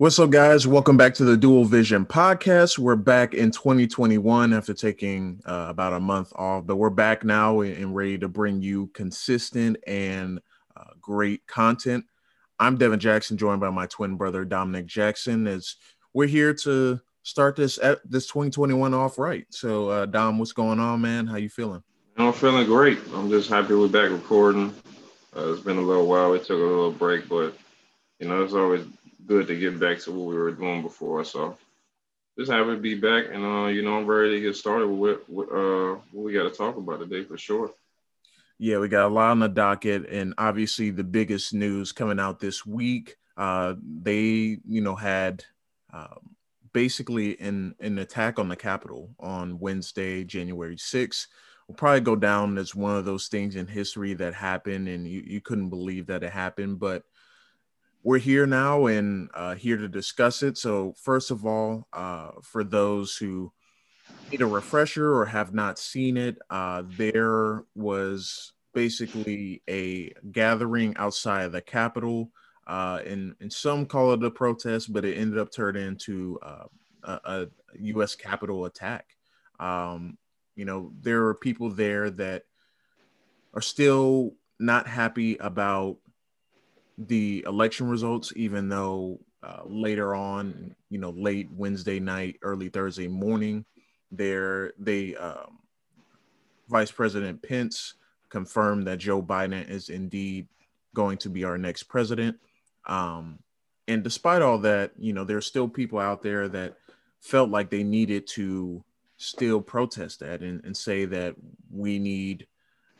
What's up, guys? Welcome back to the Dual Vision podcast. We're back in 2021 after taking uh, about a month off, but we're back now and ready to bring you consistent and uh, great content. I'm Devin Jackson, joined by my twin brother Dominic Jackson. As we're here to start this this 2021 off right. So, uh, Dom, what's going on, man? How you feeling? I'm feeling great. I'm just happy we're back recording. Uh, it's been a little while. We took a little break, but you know, it's always good to get back to what we were doing before. So just happy to be back, and uh, you know, I'm ready to get started with, uh, what we got to talk about today for sure. Yeah, we got a lot on the docket, and obviously the biggest news coming out this week. Uh, they, you know, had um, basically an an attack on the Capitol on Wednesday, January 6th. Will probably go down as one of those things in history that happened, and you, you couldn't believe that it happened, but we're here now and uh, here to discuss it. So, first of all, uh, for those who need a refresher or have not seen it, uh, there was basically a gathering outside of the Capitol. Uh, and, and some call it a protest, but it ended up turning into uh, a, a, U.S. Capitol attack. Um, you know, there are people there that are still not happy about the election results, even though uh, later on, you know, late Wednesday night, early Thursday morning, there they um, Vice President Pence confirmed that Joe Biden is indeed going to be our next president. Um, and despite all that, you know, there's still people out there that felt like they needed to still protest that and, and say that we need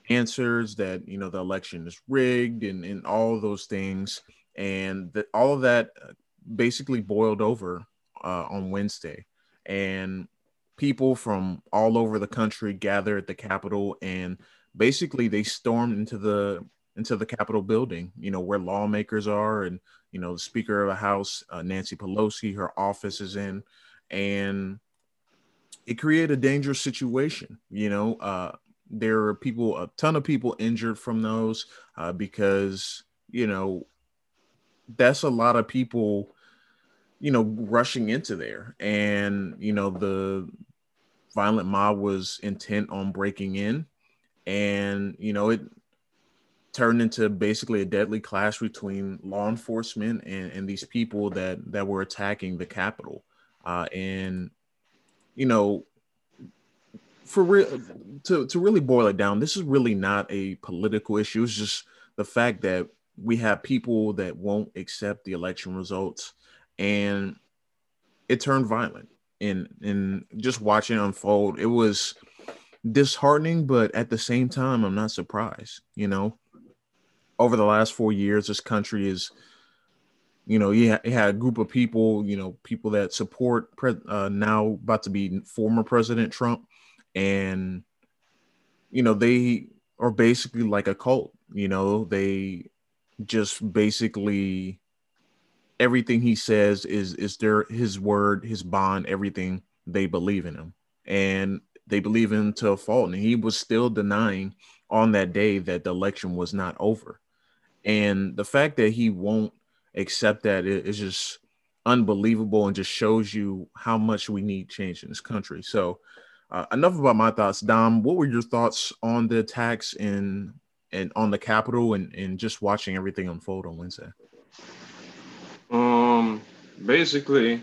answers that you know the election is rigged and, and all those things. And that all of that uh, basically boiled over uh, on wednesday. And people from all over the country gathered at the capitol and basically they stormed into the into the capitol building you know where lawmakers are and you know the speaker of the house uh, nancy pelosi her office is in. And it created a dangerous situation you know uh, there are people, a ton of people injured from those uh, because, you know, that's a lot of people, you know, rushing into there. And, you know, the violent mob was intent on breaking in. And, you know, it turned into basically a deadly clash between law enforcement and, and these people that, that were attacking the Capitol. Uh, and, you know, for real to, to really boil it down this is really not a political issue. It's just the fact that we have people that won't accept the election results and it turned violent. And and just watching unfold it was disheartening but at the same time i'm not surprised you know? Over the last four years this country is you know you, had a group of people you know people that support pre- uh, now about to be former president trump and you know they are basically like a cult you know? They just basically everything he says is is their his word his bond everything. They believe in him. And they believe him to a fault. And he was still denying on that day that the election was not over. And the fact that he won't accept that is just unbelievable and just shows you how much we need change in this country. So uh, enough about my thoughts, Dom. What were your thoughts on the attacks and and on the Capitol and, and just watching everything unfold on Wednesday? Um, basically,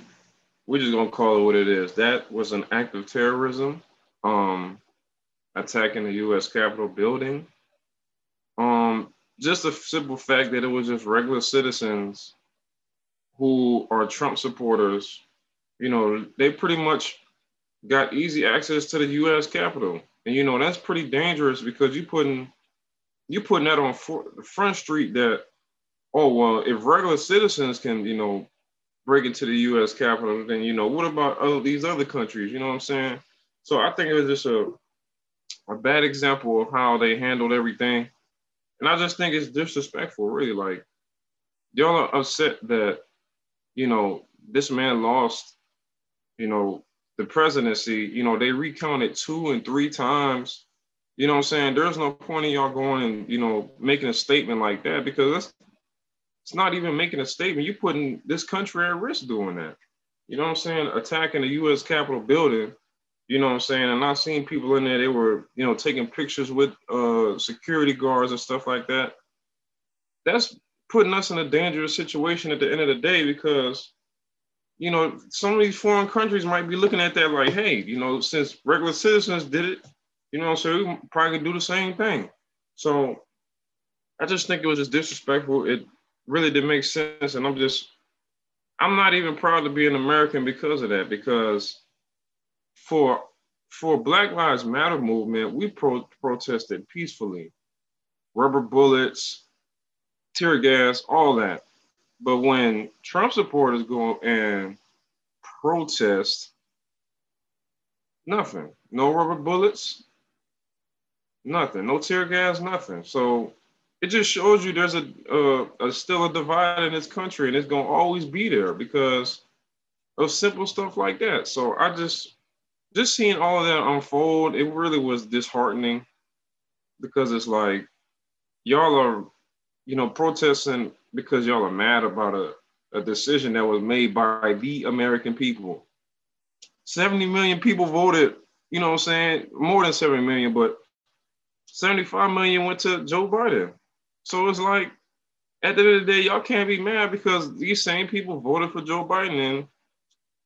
we're just gonna call it what it is. That was an act of terrorism. Um, attacking the U.S. Capitol building. Um, just the simple fact that it was just regular citizens who are Trump supporters. You know, they pretty much got easy access to the U.S. Capitol, and you know that's pretty dangerous because you putting you putting that on for, front street that oh well if regular citizens can you know break into the U.S. Capitol, then you know what about these other countries? You know what I'm saying? So I think it was just a a bad example of how they handled everything, and I just think it's disrespectful. Really, like y'all are upset that you know this man lost you know the presidency, you know, they recounted two and three times. You know what I'm saying? There's no point in y'all going and, you know, making a statement like that because that's it's not even making a statement. You're putting this country at risk doing that. You know what I'm saying? Attacking the U.S. Capitol building. You know what I'm saying? And I've seen people in there. They were, you know, taking pictures with uh, security guards and stuff like that. That's putting us in a dangerous situation at the end of the day because, you know, some of these foreign countries might be looking at that like, hey, you know, since regular citizens did it, you know, so we probably do the same thing. So I just think it was just disrespectful. It really didn't make sense. And I'm just, I'm not even proud to be an American because of that. Because for for Black Lives Matter movement, we pro- protested peacefully, rubber bullets, tear gas, all that. But when Trump supporters go and protest, nothing, no rubber bullets, nothing, no tear gas, nothing. So it just shows you there's a, a, a still a divide in this country, and it's gonna always be there because of simple stuff like that. So I just just seeing all of that unfold, it really was disheartening because it's like y'all are, you know, protesting because y'all are mad about a, a decision that was made by the American people. 70 million people voted, you know what I'm saying? More than 70 million, but 75 million went to Joe Biden. So it's like at the end of the day, y'all can't be mad because these same people voted for Joe Biden and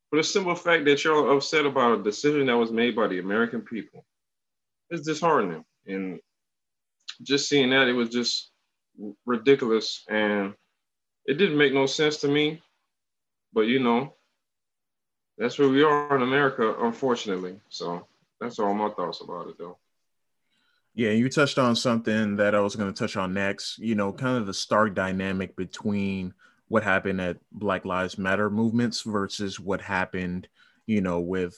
for the simple fact that y'all are upset about a decision that was made by the American people. It's disheartening. And just seeing that, it was just ridiculous. And it didn't make no sense to me. But you know, that's where we are in America, unfortunately. So that's all my thoughts about it though. Yeah, you touched on something that I was going to touch on next. You know, kind of the stark dynamic between what happened at Black Lives Matter movements versus what happened, you know, with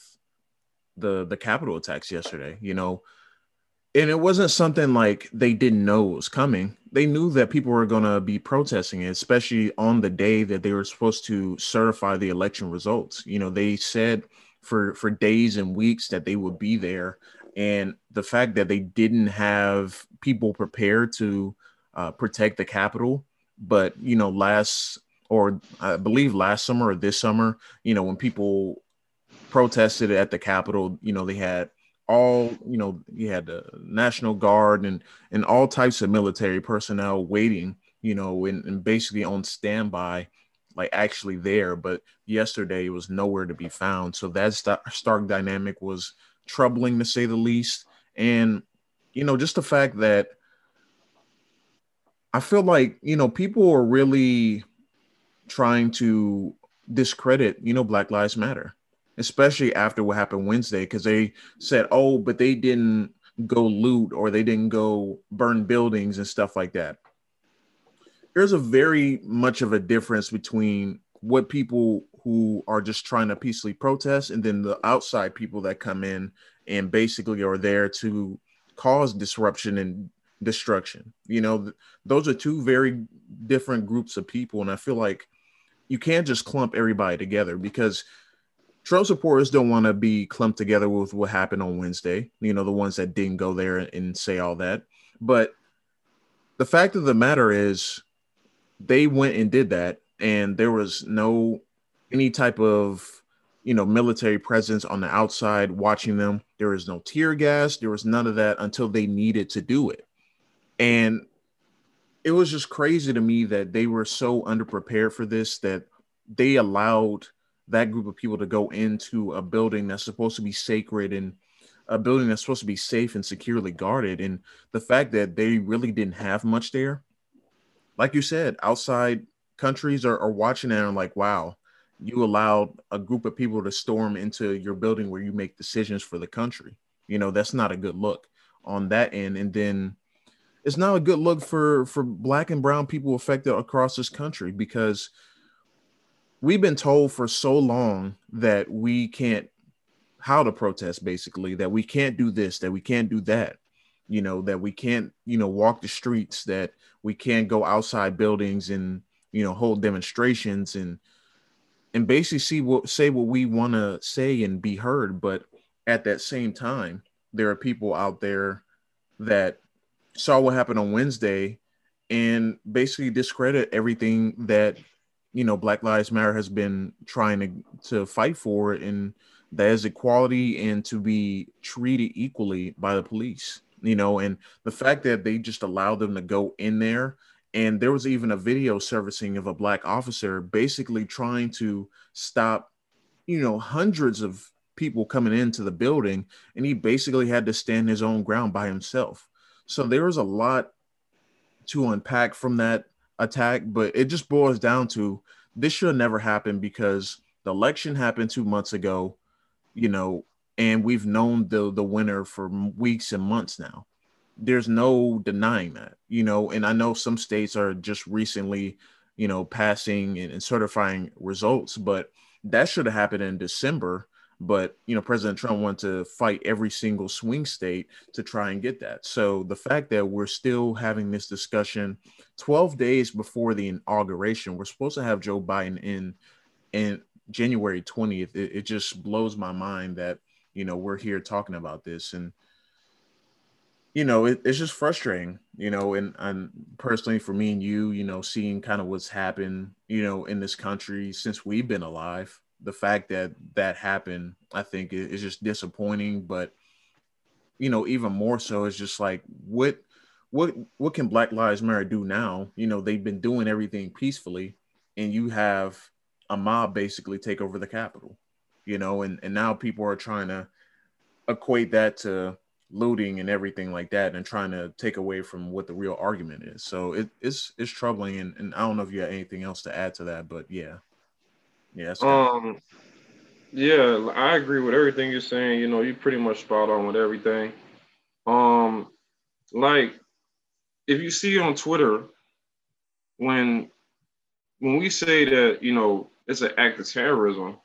the the Capitol attacks yesterday. You know, and it wasn't something like they didn't know was coming. They knew that people were going to be protesting it, especially on the day that they were supposed to certify the election results. You know, they said for for days and weeks that they would be there and the fact that they didn't have people prepared to uh, protect the Capitol. But you know, last or I believe last summer or this summer, you know, when people protested at the Capitol, you know, they had all you know, you had the National Guard and and all types of military personnel waiting, you know, and, and basically on standby like actually there but yesterday it was nowhere to be found so that stark dynamic was troubling to say the least. And, you know, just the fact that I feel like, you know, people are really trying to discredit, you know, Black Lives Matter, especially after what happened Wednesday, because they said, oh, but they didn't go loot or they didn't go burn buildings and stuff like that. There's a very much of a difference between what people who are just trying to peacefully protest, and then the outside people that come in and basically are there to cause disruption and destruction. You know, th- those are two very different groups of people, and I feel like you can't just clump everybody together because Trump supporters don't want to be clumped together with what happened on Wednesday. You know, the ones that didn't go there and say all that, but the fact of the matter is they went and did that and there was no any type of you know military presence on the outside watching them. There was no tear gas. There was none of that until they needed to do it. And it was just crazy to me that they were so underprepared for this that they allowed that group of people to go into a building that's supposed to be sacred and a building that's supposed to be safe and securely guarded and the fact that they really didn't have much there like you said outside countries are, are watching it and like wow you allowed a group of people to storm into your building where you make decisions for the country. You know, that's not a good look on that end. And then it's not a good look for for black and brown people affected across this country because we've been told for so long that we can't how to protest basically that we can't do this that we can't do that you know that we can't you know walk the streets that we can't go outside buildings and you know hold demonstrations and and basically see what say what we want to say and be heard. But at that same time there are people out there that saw what happened on wednesday and basically discredit everything that you know Black Lives Matter has been trying to to fight for, and that is equality and to be treated equally by the police. You know, and the fact that they just allowed them to go in there, and there was even a video servicing of a black officer basically trying to stop, you know, hundreds of people coming into the building, and he basically had to stand his own ground by himself. So there was a lot to unpack from that attack, but it just boils down to this should never happen because the election happened two months ago, you know, and we've known the the winner for weeks and months now. There's no denying that, you know, and I know some states are just recently, you know, passing and, and certifying results, but that should have happened in December but you know president trump wanted to fight every single swing state to try and get that. So the fact that we're still having this discussion 12 days before the inauguration we're supposed to have joe biden in in january 20th it, it just blows my mind that you know we're here talking about this. And you know it, it's just frustrating you know and and personally for me and you you know seeing kind of what's happened you know in this country since we've been alive the fact that that happened, I think, is just disappointing. But you know, even more so, is just like what what what can Black Lives Matter do now? You know, they've been doing everything peacefully, and you have a mob basically take over the Capitol. You know, and and now people are trying to equate that to looting and everything like that and trying to take away from what the real argument is so it, it's it's troubling and, and i don't know if you have anything else to add to that but yeah yeah. Um. Yeah, I agree with everything you're saying. You know, you pretty much spot on with everything. Um, like if you see on Twitter when when we say that you know it's an act of terrorism,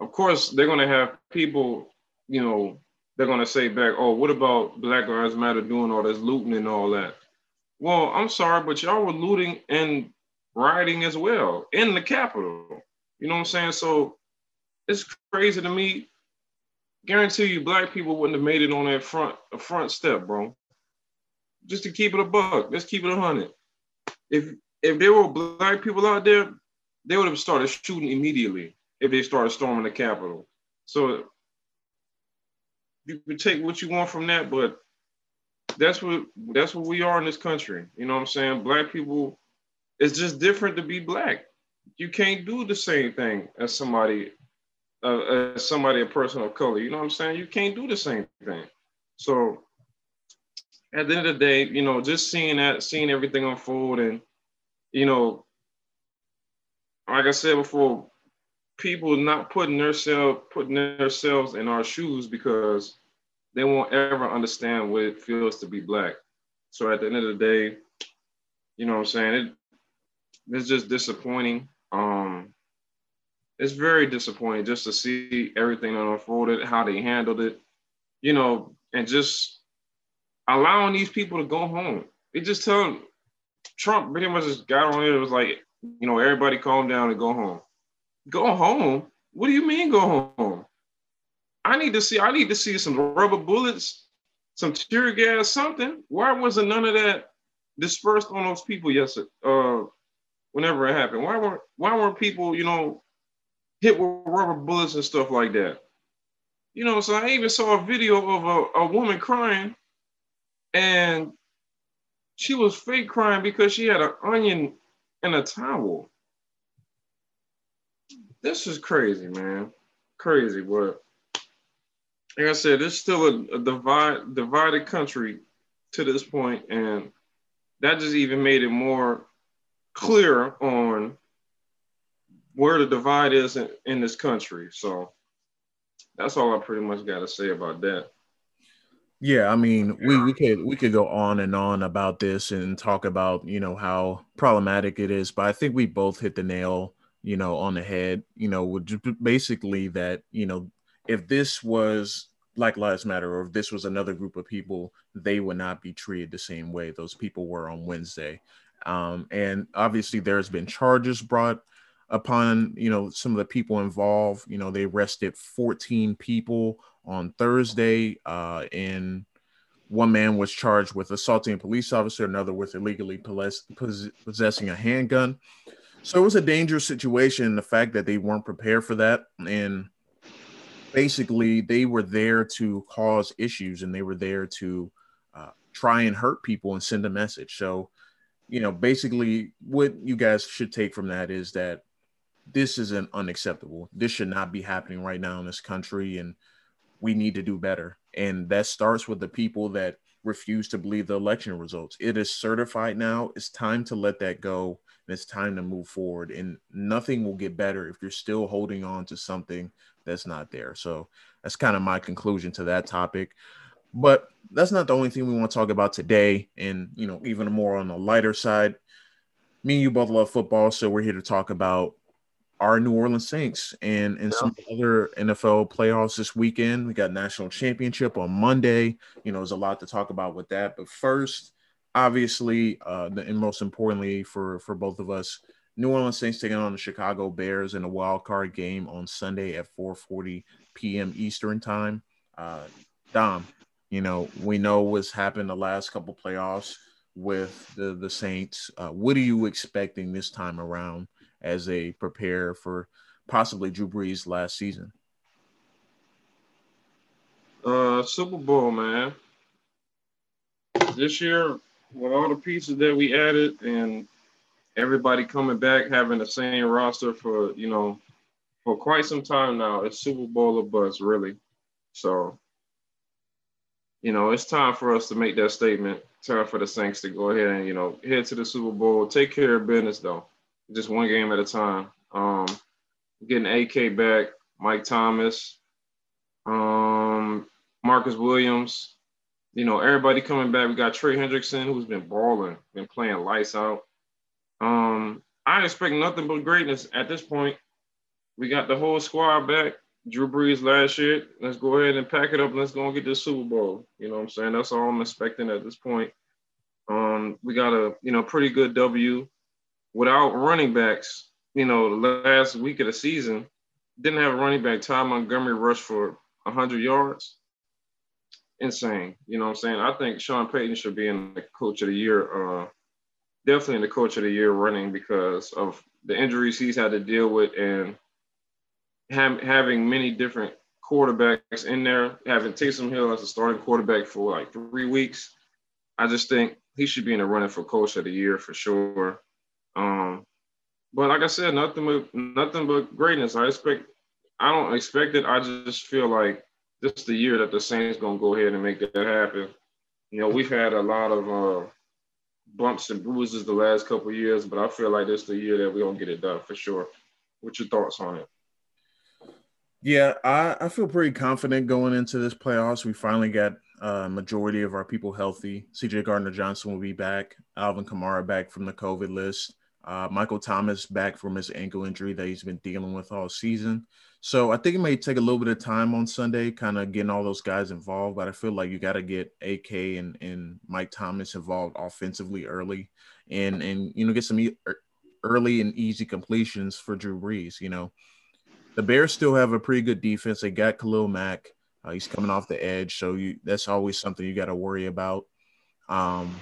of course they're gonna have people, you know, they're gonna say back, oh, what about Black Lives Matter doing all this looting and all that? Well, I'm sorry, but y'all were looting and rioting as well in the Capitol. You know what I'm saying? So it's crazy to me. Guarantee you, black people wouldn't have made it on that front a front step, bro. Just to keep it a buck. Let's keep it a hundred. If if there were black people out there, they would have started shooting immediately if they started storming the Capitol. So you can take what you want from that, but that's what that's what we are in this country. You know what I'm saying? Black people, it's just different to be black you can't do the same thing as somebody uh, as somebody a person of color. You know what I'm saying? You can't do the same thing. So at the end of the day, you know, just seeing that, seeing everything unfold, and you know, like I said before, people not putting themselves putting themselves in our shoes because they won't ever understand what it feels to be black. So at the end of the day, you know what I'm saying? It, it's just disappointing um, it's very disappointing just to see everything that unfolded, how they handled it, you know, and just allowing these people to go home. It just tell Trump pretty much just got on it. It was like, you know, everybody calm down and go home. Go home? What do you mean go home? I need to see, I need to see some rubber bullets, some tear gas, something. Why wasn't none of that dispersed on those people yesterday? Uh, whenever it happened? Why weren't why weren't people, you know, hit with rubber bullets and stuff like that? You know, so I even saw a video of a, a woman crying and she was fake crying because she had an onion and a towel. This is crazy, man. Crazy, but like I said, it's still a, a divide, divided country to this point, and that just even made it more clear on where the divide is in, in this country. So that's all I pretty much got to say about that. Yeah, I mean, we, we could we could go on and on about this and talk about you know how problematic it is, but I think we both hit the nail you know on the head. You know, basically that you know if this was Black Lives Matter or if this was another group of people, they would not be treated the same way those people were on Wednesday. Um, and obviously, there's been charges brought upon you know some of the people involved. You know, they arrested 14 people on Thursday uh, in one man was charged with assaulting a police officer, another with illegally possessing a handgun. So it was a dangerous situation. The fact that they weren't prepared for that, and basically they were there to cause issues, and they were there to uh, try and hurt people and send a message. So, you know, basically, what you guys should take from that is that this isn't unacceptable. This should not be happening right now in this country, and we need to do better. And that starts with the people that refuse to believe the election results. It is certified now. It's time to let that go and it's time to move forward. And nothing will get better if you're still holding on to something that's not there. So that's kind of my conclusion to that topic. But that's not the only thing we want to talk about today. And, you know, even more on the lighter side, me and you both love football. So we're here to talk about our New Orleans Saints and and yeah. some other NFL playoffs this weekend. We got national championship on Monday. You know, there's a lot to talk about with that. But first, obviously, uh, and most importantly for for both of us, New Orleans Saints taking on the Chicago Bears in a wild card game on Sunday at 4:40 p.m. Eastern time. Uh, Dom, you know, we know what's happened the last couple playoffs with the the Saints. Uh, what are you expecting this time around? as they prepare for possibly Drew Brees' last season? Uh, Super Bowl, man. This year, with all the pieces that we added and everybody coming back, having the same roster for you know for quite some time now, it's Super Bowl or bust, really. So, you know, it's time for us to make that statement. Time for the Saints to go ahead and you know head to the Super Bowl. Take care of business, though just one game at a time. Um, getting AK back, Mike Thomas, um, Marcus Williams, you know, everybody coming back. We got Trey Hendrickson, who's been balling, been playing lights out. Um, I expect nothing but greatness at this point. We got the whole squad back. Drew Brees last year. Let's go ahead and pack it up. let's go and get this Super Bowl. You know what I'm saying? That's all I'm expecting at this point. Um, we got a you know pretty good W without running backs, you know, the last week of the season, didn't have a running back. Ty Montgomery rushed for 100 yards. Insane. You know what I'm saying? I think Sean Payton should be in the coach of the year, uh, definitely in the coach of the year running because of the injuries he's had to deal with and ha- having many different quarterbacks in there, having Taysom Hill as a starting quarterback for like three weeks. I just think he should be in the running for coach of the year for sure. Um, but like I said, nothing but nothing but greatness. I expect. I don't expect it. I just feel like this is the year that the Saints gonna go ahead and make that happen. You know, we've had a lot of uh, bumps and bruises the last couple years, but I feel like this is the year that we're gonna get it done for sure. What's your thoughts on it? Yeah, I, I feel pretty confident going into this playoffs. We finally got a uh, majority of our people healthy. CJ Gardner Johnson will be back. Alvin Kamara back from the COVID list. Uh, Michael Thomas back from his ankle injury that he's been dealing with all season. So I think it may take a little bit of time on Sunday, kind of getting all those guys involved. But I feel like you got to get AK and, and Mike Thomas involved offensively early, and and you know get some e- er, early and easy completions for Drew Brees. You know, the Bears still have a pretty good defense. They got Khalil Mack. Uh, he's coming off the edge, so you that's always something you got to worry about. Um,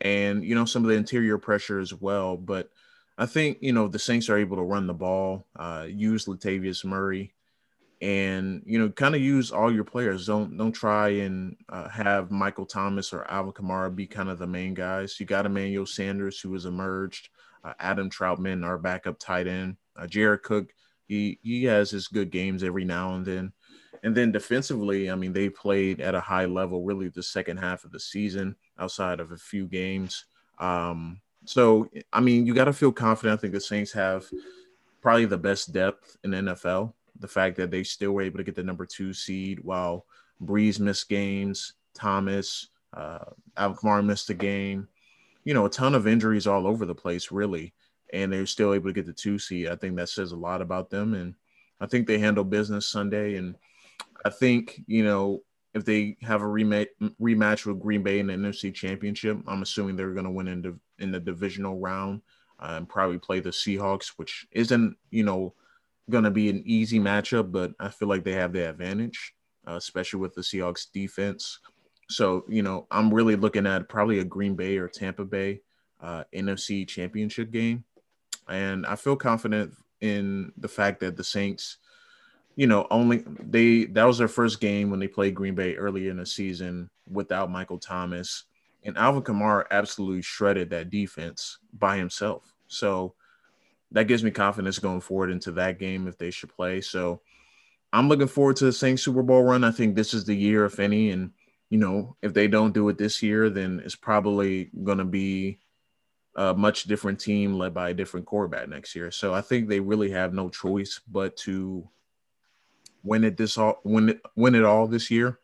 and you know some of the interior pressure as well. But I think you know the Saints are able to run the ball, uh, use Latavius Murray, and you know kind of use all your players. Don't don't try and uh, have Michael Thomas or Alvin Kamara be kind of the main guys. You got Emmanuel Sanders who has emerged, uh, Adam Trautman, our backup tight end, uh, Jared Cook. He he has his good games every now and then. And then defensively, I mean, they played at a high level really the second half of the season outside of a few games. Um, so, I mean, you got to feel confident. I think the Saints have probably the best depth in NFL. The fact that they still were able to get the number two seed while Brees missed games, Thomas, uh, Kamara missed a game. You know, a ton of injuries all over the place, really, and they're still able to get the two seed. I think that says a lot about them, and I think they handle business Sunday. And I think you know if they have a rematch rematch with Green Bay in the NFC Championship, I'm assuming they're going to win in the in the divisional round uh, and probably play the Seahawks, which isn't you know going to be an easy matchup, but I feel like they have the advantage, uh, especially with the Seahawks defense. So, you know, I'm really looking at probably a Green Bay or Tampa Bay uh, NFC championship game. And I feel confident in the fact that the Saints, you know, only they that was their first game when they played Green Bay early in the season without Michael Thomas. And Alvin Kamara absolutely shredded that defense by himself. So that gives me confidence going forward into that game if they should play. So I'm looking forward to the Saints Super Bowl run. I think this is the year, if any, and you know, if they don't do it this year, then it's probably going to be a much different team led by a different quarterback next year. So I think they really have no choice but to win it this all win it win it all this year,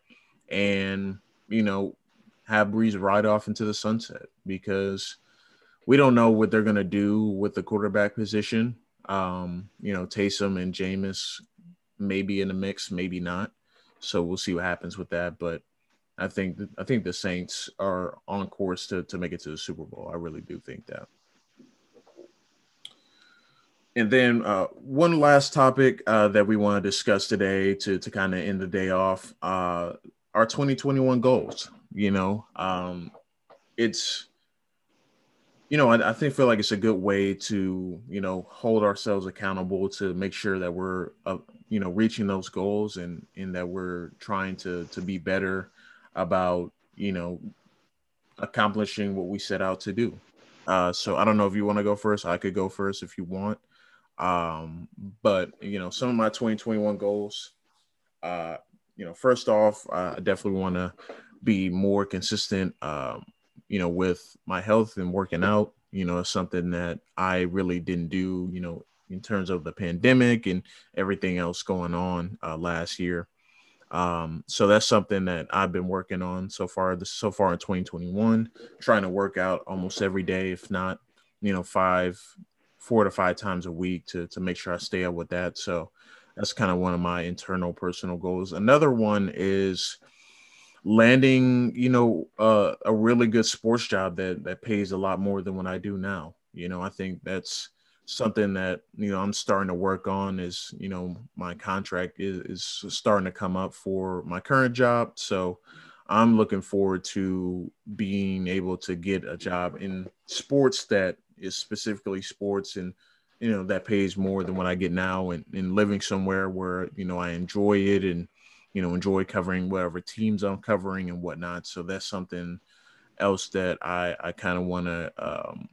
and you know, have Brees ride off into the sunset because we don't know what they're to do with the quarterback position. Um, you know, Taysom and Jameis maybe in the mix, maybe not. So we'll see what happens with that. But I think I think the Saints are on course to to make it to the Super Bowl. I really do think that. And then uh, one last topic uh, that we want to discuss today to to kind of end the day off uh, our 2021 goals. You know, um, it's you know, I, I, think feel like it's a good way to, you know, hold ourselves accountable to make sure that we're, uh, you know, reaching those goals and and that we're trying to to be better about, you know, accomplishing what we set out to do. Uh, so I don't know if you want to go first. I could go first if you want. Um, but you know, some of my 2021 goals. Uh, you know, first off, I definitely want to be more consistent. Um, you know, with my health and working out, you know, something that I really didn't do, you know, in terms of the pandemic and everything else going on uh, last year. Um, so that's something that I've been working on so far. This so far in 2021, trying to work out almost every day, if not, you know, five, four to five times a week to to make sure I stay up with that. So that's kind of one of my internal personal goals. Another one is landing, you know, uh, a really good sports job that that pays a lot more than what I do now. You know, I think that's something that you know I'm starting to work on. Is you know my contract is, is starting to come up for my current job, so I'm looking forward to being able to get a job in sports that is specifically sports and you know that pays more than what I get now and, and living somewhere where you know I enjoy it and you know, enjoy covering whatever teams I'm covering and whatnot. So that's something else that I, I kind of want to um,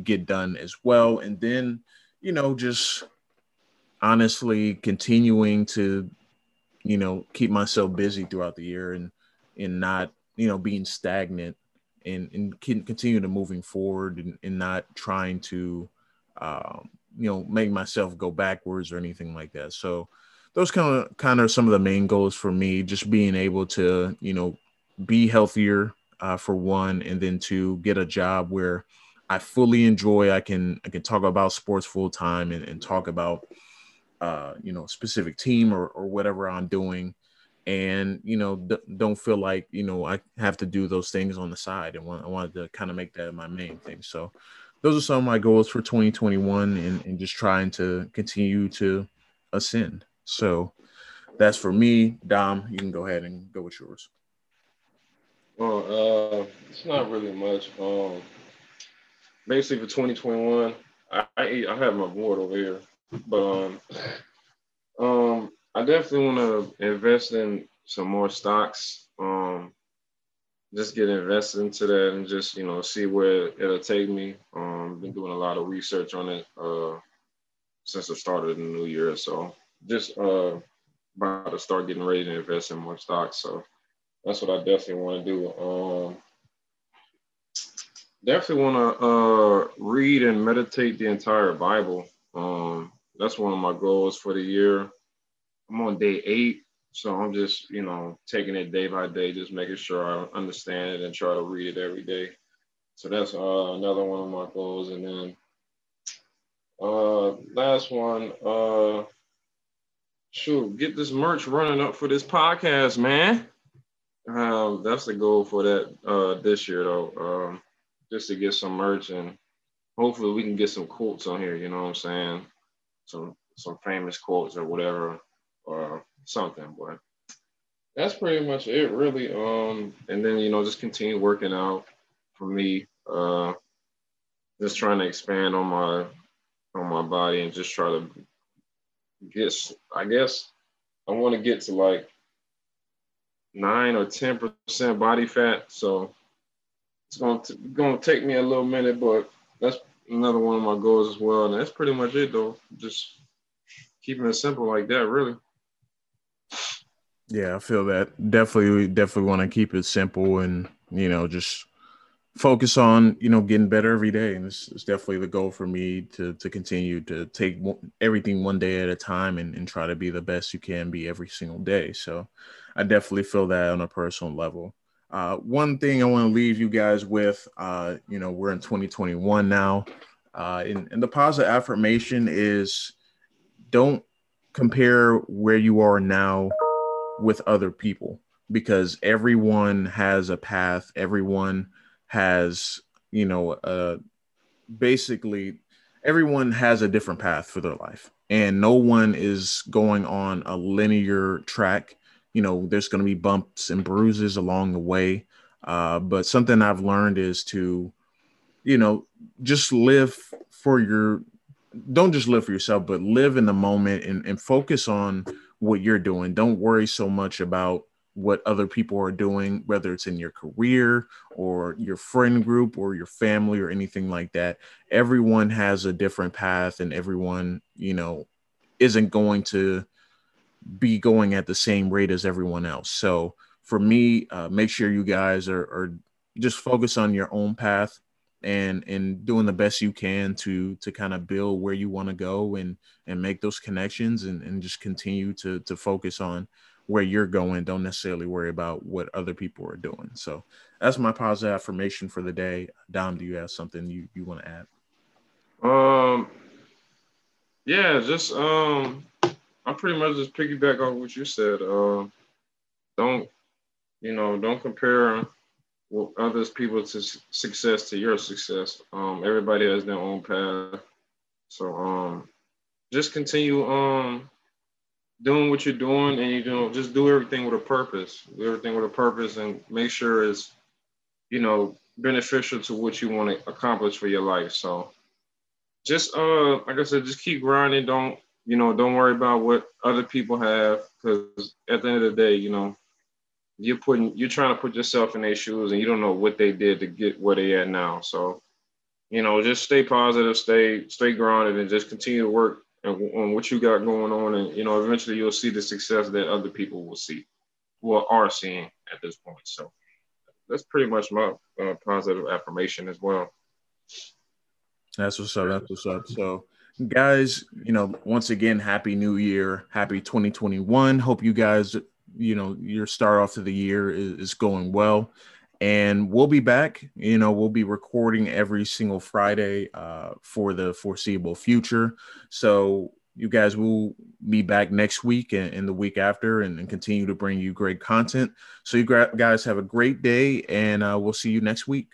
get done as well. And then, you know, just honestly continuing to, you know, keep myself busy throughout the year and, and not, you know, being stagnant and, and continue to moving forward and, and not trying to, um, you know, make myself go backwards or anything like that. So, those kind of kind of some of the main goals for me just being able to you know be healthier uh, for one and then to get a job where i fully enjoy i can i can talk about sports full time and, and talk about uh, you know specific team or, or whatever i'm doing and you know d- don't feel like you know i have to do those things on the side and i wanted to kind of make that my main thing so those are some of my goals for 2021 and, and just trying to continue to ascend so that's for me. Dom, you can go ahead and go with yours. Well, uh, it's not really much. Um, basically for 2021, I, I, I have my board over here, but um, um, I definitely want to invest in some more stocks. Um, just get invested into that and just you know see where it'll take me. Um, been doing a lot of research on it uh, since I started the new year, so just uh, about to start getting ready to invest in more stocks. So that's what I definitely want to do. Um, definitely want to uh, read and meditate the entire Bible. Um, that's one of my goals for the year. I'm on day eight, so I'm just you know taking it day by day, just making sure I understand it and try to read it every day. So that's uh, another one of my goals, and then uh, last one. Uh, shoot, get this merch running up for this podcast, man. Um, that's the goal for that uh, this year, though. Um, just to get some merch and hopefully we can get some quotes on here. You know what I'm saying? Some some famous quotes or whatever or something. But that's pretty much it, really. Um, and then you know, just continue working out for me. Uh, just trying to expand on my on my body and just try to get. I guess I want to get to like nine or ten percent body fat. So it's gonna gonna take me a little minute, but that's another one of my goals as well. And that's pretty much it, though. Just keeping it simple like that, really. Yeah, I feel that. Definitely, we definitely want to keep it simple and you know just focus on you know getting better every day and it's, it's, definitely the goal for me to to continue to take everything one day at a time and, and try to be the best you can be every single day so i definitely feel that on a personal level uh, one thing i want to leave you guys with uh, you know we're in 2021 now. Uh, and, and the positive affirmation is don't compare where you are now with other people because everyone has a path. Everyone has you know uh basically everyone has a different path for their life and no one is going on a linear track you know there's going to be bumps and bruises along the way uh, but something i've learned is to you know just live for your don't just live for yourself but live in the moment and, and focus on what you're doing don't worry so much about what other people are doing, whether it's in your career or your friend group or your family or anything like that. Everyone has a different path, and everyone, you know, isn't going to be going at the same rate as everyone else. So for me, uh, make sure you guys are, are just focus on your own path and and doing the best you can to to kind of build where you want to go and and make those connections and, and just continue to to focus on where you're going. Don't necessarily worry about what other people are doing. So that's my positive affirmation for the day. Dom, do you have something you, you want to add? Um, yeah, just um, I'm pretty much just piggyback on what you said. Uh, don't you know? Don't compare others people's success to your success. Um, everybody has their own path, so um, just continue um doing what you're doing and you know just do everything with a purpose do everything with a purpose and make sure it's you know beneficial to what you want to accomplish for your life so just uh like i said just keep grinding don't you know don't worry about what other people have because at the end of the day you know you're putting you're trying to put yourself in their shoes and you don't know what they did to get where they at now so you know just stay positive stay stay grounded and just continue to work on what you got going on, and you know, eventually you'll see the success that other people will see, or are seeing at this point. So that's pretty much my uh, positive affirmation as well. That's what's up. That's what's up. So, guys, you know, once again, happy New Year, happy 2021. Hope you guys, you know, your start off to the year is, is going well. And we'll be back. You know we'll be recording every single friday uh, for the foreseeable future. So you guys will be back next week and, and the week after and, and, continue to bring you great content. So you guys have a great day and uh, we'll see you next week